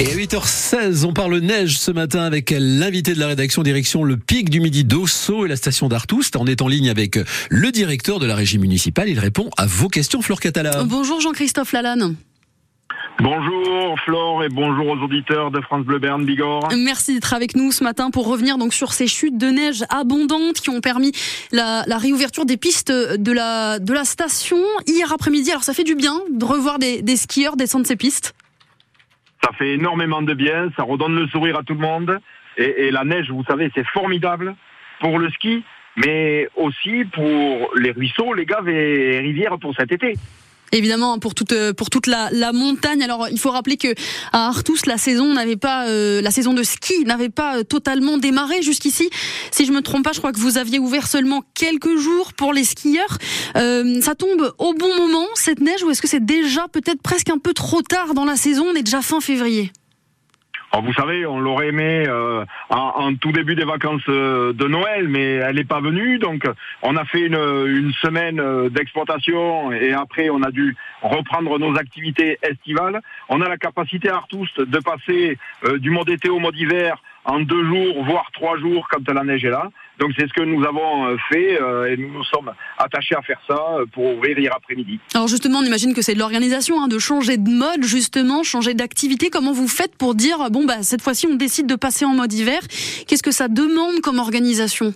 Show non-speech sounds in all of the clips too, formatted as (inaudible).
Et à 8h16, on parle neige ce matin avec l'invité de la rédaction direction le pic du midi d'Osso et la station d'Artoust. On est en ligne avec le directeur de la régie municipale. Il répond à vos questions, Flore Catala. Bonjour Jean-Christophe Lalanne. Bonjour Flore et bonjour aux auditeurs de France Bleu Berne Bigorre. Merci d'être avec nous ce matin pour revenir donc sur ces chutes de neige abondantes qui ont permis la, réouverture des pistes de la, de la station hier après-midi. Alors ça fait du bien de revoir des, des skieurs descendre ces pistes. Ça fait énormément de bien, ça redonne le sourire à tout le monde. Et, la neige, vous savez, c'est formidable pour le ski, mais aussi pour les ruisseaux, les gaves et rivières pour cet été. Évidemment pour toute pour toute la, la, montagne. Alors il faut rappeler que à Artus la saison n'avait pas euh, la saison de ski n'avait pas euh, totalement démarré jusqu'ici. Si je me trompe pas, je crois que vous aviez ouvert seulement quelques jours pour les skieurs. Euh, ça tombe au bon moment cette neige ou est-ce que c'est déjà peut-être presque un peu trop tard dans la saison? On est déjà fin février. Alors vous savez, on l'aurait aimé euh, en, tout début des vacances euh, de Noël, mais elle n'est pas venue. Donc on a fait une, semaine euh, d'exploitation et après on a dû reprendre nos activités estivales. On a la capacité à Artoust de passer du mode été au mode hiver en deux jours, voire trois jours quand la neige est là. Donc c'est ce que nous avons euh, fait euh, et nous nous sommes attachés à faire ça euh, pour ouvrir hier après-midi. Alors justement, on imagine que c'est de l'organisation, hein, de changer de mode justement, changer d'activité. Comment vous faites pour dire bon bah cette fois-ci on décide de passer en mode hiver? Qu'est-ce que ça demande comme organisation?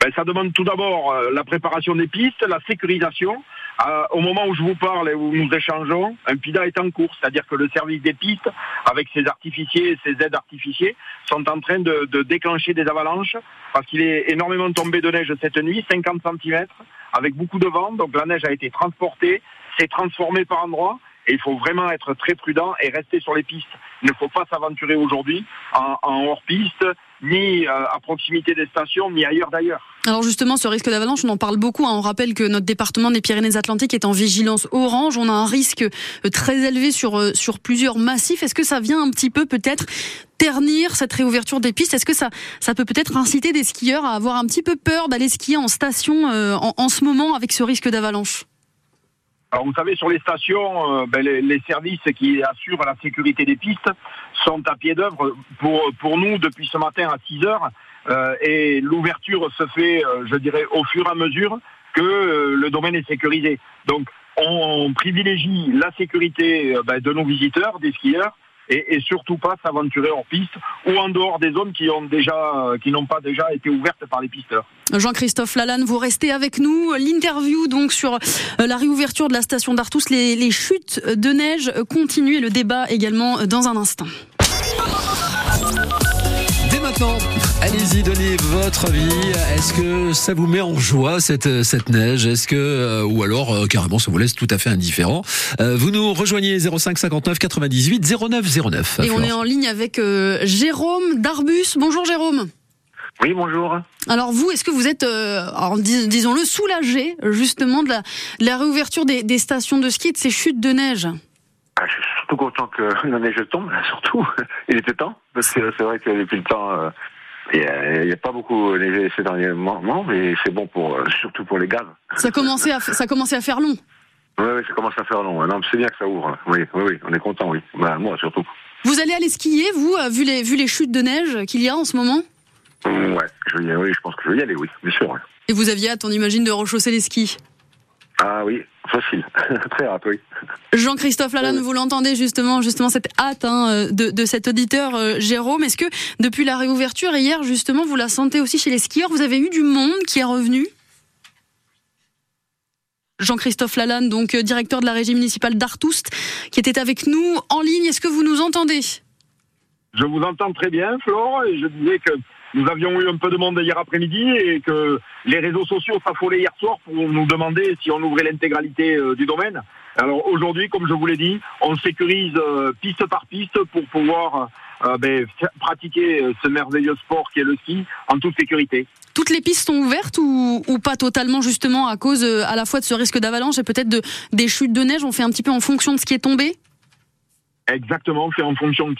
Ben, ça demande tout d'abord la préparation des pistes, la sécurisation, euh, au moment où je vous parle et où nous échangeons, un PIDA est en cours, c'est-à-dire que le service des pistes, avec ses artificiers et ses aides artificiers, sont en train de, de déclencher des avalanches parce qu'il est énormément tombé de neige cette nuit, 50 cm, avec beaucoup de vent. Donc la neige a été transportée, s'est transformée par endroits. Et il faut vraiment être très prudent et rester sur les pistes. Il ne faut pas s'aventurer aujourd'hui en, en hors-piste, ni euh, à proximité des stations, ni ailleurs d'ailleurs. Alors justement, ce risque d'avalanche, on en parle beaucoup. Hein. On rappelle que notre département des Pyrénées-Atlantiques est en vigilance orange. On a un risque euh, très élevé sur, euh, sur plusieurs massifs. Est-ce que ça vient un petit peu peut-être ternir cette réouverture des pistes? Est-ce que ça, ça peut peut-être inciter des skieurs à avoir un petit peu peur d'aller skier en station en, en ce moment avec ce risque d'avalanche? Alors vous savez, sur les stations, euh, ben, les, services qui assurent la sécurité des pistes sont à pied d'œuvre pour, pour nous depuis ce matin à 6 heures. Euh, et l'ouverture se fait, euh, je dirais, au fur et à mesure que le domaine est sécurisé. Donc on privilégie la sécurité ben, de nos visiteurs, des skieurs, et, surtout pas s'aventurer en piste ou en dehors des zones qui ont déjà, qui n'ont pas déjà été ouvertes par les pisteurs. Jean-Christophe Lalanne, vous restez avec nous. L'interview donc sur euh, la réouverture de la station d'Artous, les, les chutes de neige continuent et le débat également dans un instant. Maintenant, allez-y, donnez votre avis. Est-ce que ça vous met en joie cette cette neige? Est-ce que euh, ou alors euh, carrément ça vous laisse tout à fait indifférent? Vous nous rejoignez 05 59 98 09 09. Et on est en ligne avec Jérôme Darbus. Bonjour Jérôme. Oui, bonjour. Alors vous, est-ce que vous êtes, euh, disons-le, soulagé justement de la, réouverture des, stations de ski et de ces chutes de neige? Ah, Je suis surtout content que la neige tombe, (laughs) surtout. Il était temps, parce que c'est vrai que depuis le temps, euh, il n'y a, pas beaucoup neigé ces derniers moments, mais c'est bon pour, euh, surtout pour les gaz. Ça commençait à, ça commençait à faire long. Oui, oui, ça commence à faire long. Non, c'est bien que ça ouvre. Oui, oui, oui, on est content, oui. Bah, moi surtout. Vous allez aller skier, vous, vu les, vu les chutes de neige qu'il y a en ce moment? Ouais, je vais oui, je pense que je vais y aller, oui, bien sûr. Et vous aviez hâte, on imagine, de rechausser les skis? Ah oui, facile, (laughs) très oui. Jean-Christophe Lalanne, vous l'entendez justement, justement cette hâte hein, de, de, cet auditeur euh, Jérôme. Est-ce que depuis la réouverture hier, justement, vous la sentez aussi chez les skieurs? Vous avez eu du monde qui est revenu? Jean-Christophe Lalanne, donc euh, directeur de la régie municipale d'Artoust, qui était avec nous en ligne. Est-ce que vous nous entendez? Je vous entends très bien, Flore, et je disais que nous avions eu un peu de monde hier après-midi et que les réseaux sociaux s'affolaient hier soir pour nous demander si on ouvrait l'intégralité euh, du domaine. Alors aujourd'hui, comme je vous l'ai dit, on sécurise euh, piste par piste pour pouvoir ben, pratiquer ce merveilleux sport qui est le ski en toute sécurité. Toutes les pistes sont ouvertes ou, ou pas totalement justement à cause à la fois de ce risque d'avalanche et peut-être de, des chutes de neige? On fait un petit peu en fonction de ce qui est tombé? Exactement, fait en fonction de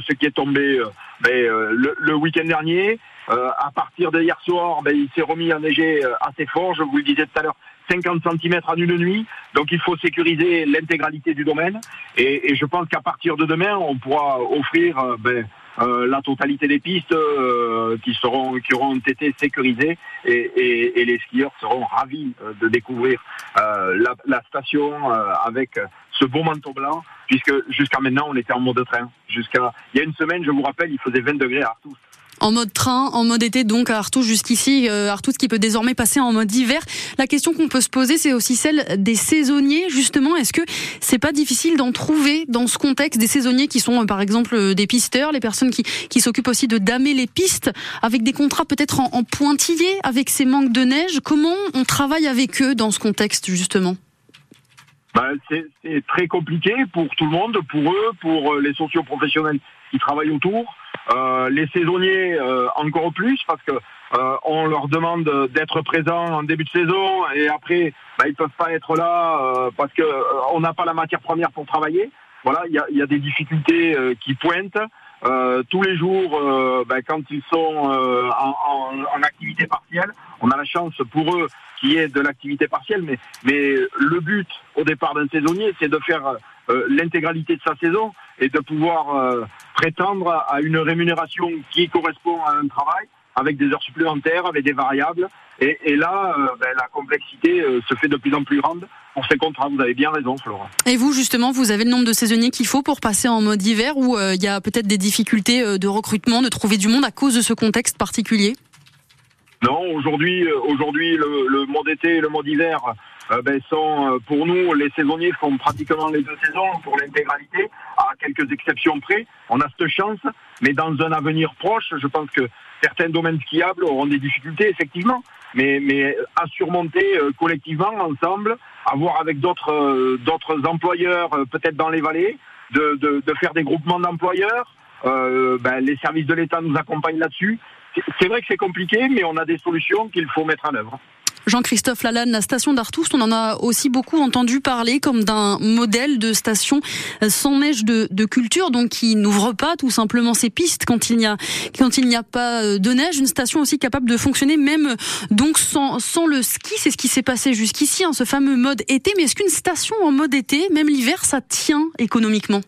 ce qui est tombé ben, le, le week-end dernier. Euh, à partir de hier soir, ben, il s'est remis à neiger assez fort, je vous le disais tout à l'heure, 50 cm en une nuit. Donc il faut sécuriser l'intégralité du domaine. Et, et je pense qu'à partir de demain, on pourra offrir euh, ben, euh, la totalité des pistes euh, qui seront qui auront été sécurisées et, et, et les skieurs seront ravis euh, de découvrir la, la, station avec ce beau manteau blanc puisque jusqu'à maintenant on était en mode train jusqu'à il y a une semaine je vous rappelle il faisait 20 degrés à Artus en mode train, en mode été, donc à Artus jusqu'ici, euh, Artus qui peut désormais passer en mode hiver. La question qu'on peut se poser, c'est aussi celle des saisonniers, justement. Est-ce que c'est pas difficile d'en trouver dans ce contexte des saisonniers qui sont, euh, par exemple, euh, des pisteurs, les personnes qui, qui s'occupent aussi de damer les pistes, avec des contrats peut-être en, en pointillé, avec ces manques de neige? Comment on travaille avec eux dans ce contexte, justement? Ben, c'est très compliqué pour tout le monde, pour eux, pour les socioprofessionnels qui travaillent autour. Euh, les saisonniers euh, encore plus parce que euh, on leur demande d'être présents en début de saison et après bah, ils peuvent pas être là parce que on n'a pas la matière première pour travailler. Voilà, il y a, y a, des difficultés qui pointent. Tous les jours, bah, quand ils sont en, en, en, activité partielle, on a la chance pour eux qu'il y ait de l'activité partielle, mais, mais le but au départ d'un saisonnier, c'est de faire l'intégralité de sa saison et de pouvoir prétendre à une rémunération qui correspond à un travail avec des heures supplémentaires, avec des variables. Et, et là, euh, ben, la complexité euh, se fait de plus en plus grande pour ces contrats. Vous avez bien raison, Florent. Et vous, justement, vous avez le nombre de saisonniers qu'il faut pour passer en mode hiver ou euh, il y a peut-être des difficultés de recrutement, de trouver du monde à cause de ce contexte particulier? Non, aujourd'hui, aujourd'hui le, le mode été et le mode hiver euh, ben, sont, euh, pour nous, les saisonniers font pratiquement les deux saisons pour l'intégralité, à quelques exceptions près. On a cette chance, mais dans un avenir proche, je pense que certains domaines skiables auront des difficultés, effectivement, mais, mais à surmonter euh, collectivement, ensemble, à voir avec d'autres d'autres employeurs, peut-être dans les vallées, de, de, de faire des groupements d'employeurs. Euh, ben, les services de l'État nous accompagnent là-dessus. C'est vrai que c'est compliqué, mais on a des solutions qu'il faut mettre en œuvre. Jean-Christophe Lalanne, la station d'Artoust, on en a aussi beaucoup entendu parler comme d'un modèle de station sans neige de, culture, donc qui n'ouvre pas tout simplement ses pistes quand il n'y a quand il n'y a pas de neige. Une station aussi capable de fonctionner même donc sans, sans le ski. C'est ce qui s'est passé jusqu'ici, hein, ce fameux mode été. Mais est-ce qu'une station en mode été, même l'hiver, ça tient économiquement?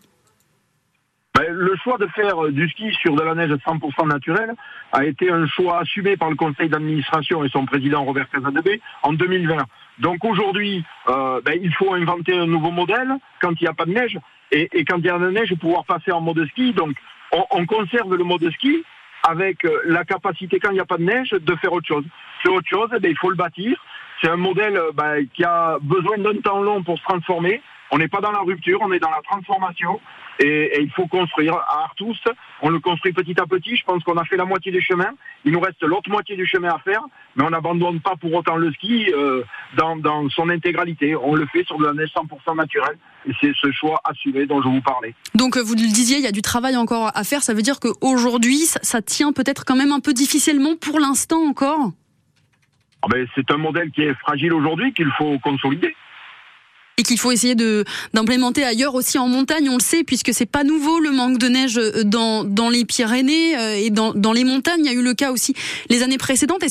Le choix de faire euh, du ski sur de la neige 100% naturelle a été un choix assumé par le conseil d'administration et son président Robert Casadebé en 2020. Donc aujourd'hui, euh, ben, il faut inventer un nouveau modèle quand il n'y a pas de neige et, quand il y a de la neige, pouvoir passer en mode ski. Donc on, on conserve le mode ski avec euh, la capacité quand il n'y a pas de neige de faire autre chose. C'est autre chose, ben, il faut le bâtir. C'est un modèle ben, qui a besoin d'un temps long pour se transformer. On n'est pas dans la rupture, on est dans la transformation. Et, et, il faut construire à Artus. On le construit petit à petit. Je pense qu'on a fait la moitié du chemin. Il nous reste l'autre moitié du chemin à faire, mais on n'abandonne pas pour autant le ski euh, dans, dans, son intégralité. On le fait sur de la neige 100% naturelle. Et c'est ce choix assumé dont je vous parlais. Donc vous le disiez, il y a du travail encore à faire. Ça veut dire qu'aujourd'hui, ça, ça tient peut-être quand même un peu difficilement pour l'instant encore? Ah ben, C'est un modèle qui est fragile aujourd'hui qu'il faut consolider et qu'il faut essayer d'implémenter ailleurs aussi en montagne. On le sait puisque c'est pas nouveau le manque de neige euh, dans les Pyrénées euh, et dans les montagnes. Il y a eu le cas aussi les années précédentes.